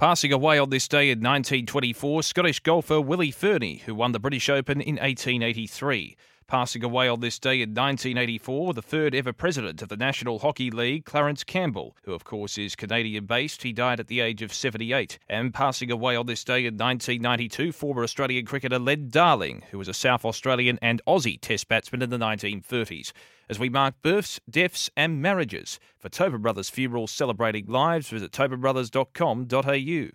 Passing away on this day in 1924, Scottish golfer Willie Fernie, who won the British Open in 1883. Passing away on this day in 1984, the third ever president of the National Hockey League, Clarence Campbell, who of course is Canadian based. He died at the age of 78. And passing away on this day in 1992, former Australian cricketer Len Darling, who was a South Australian and Aussie test batsman in the 1930s. As we mark births, deaths, and marriages. For Tobin Brothers Funerals Celebrating Lives, visit tobinbrothers.com.au.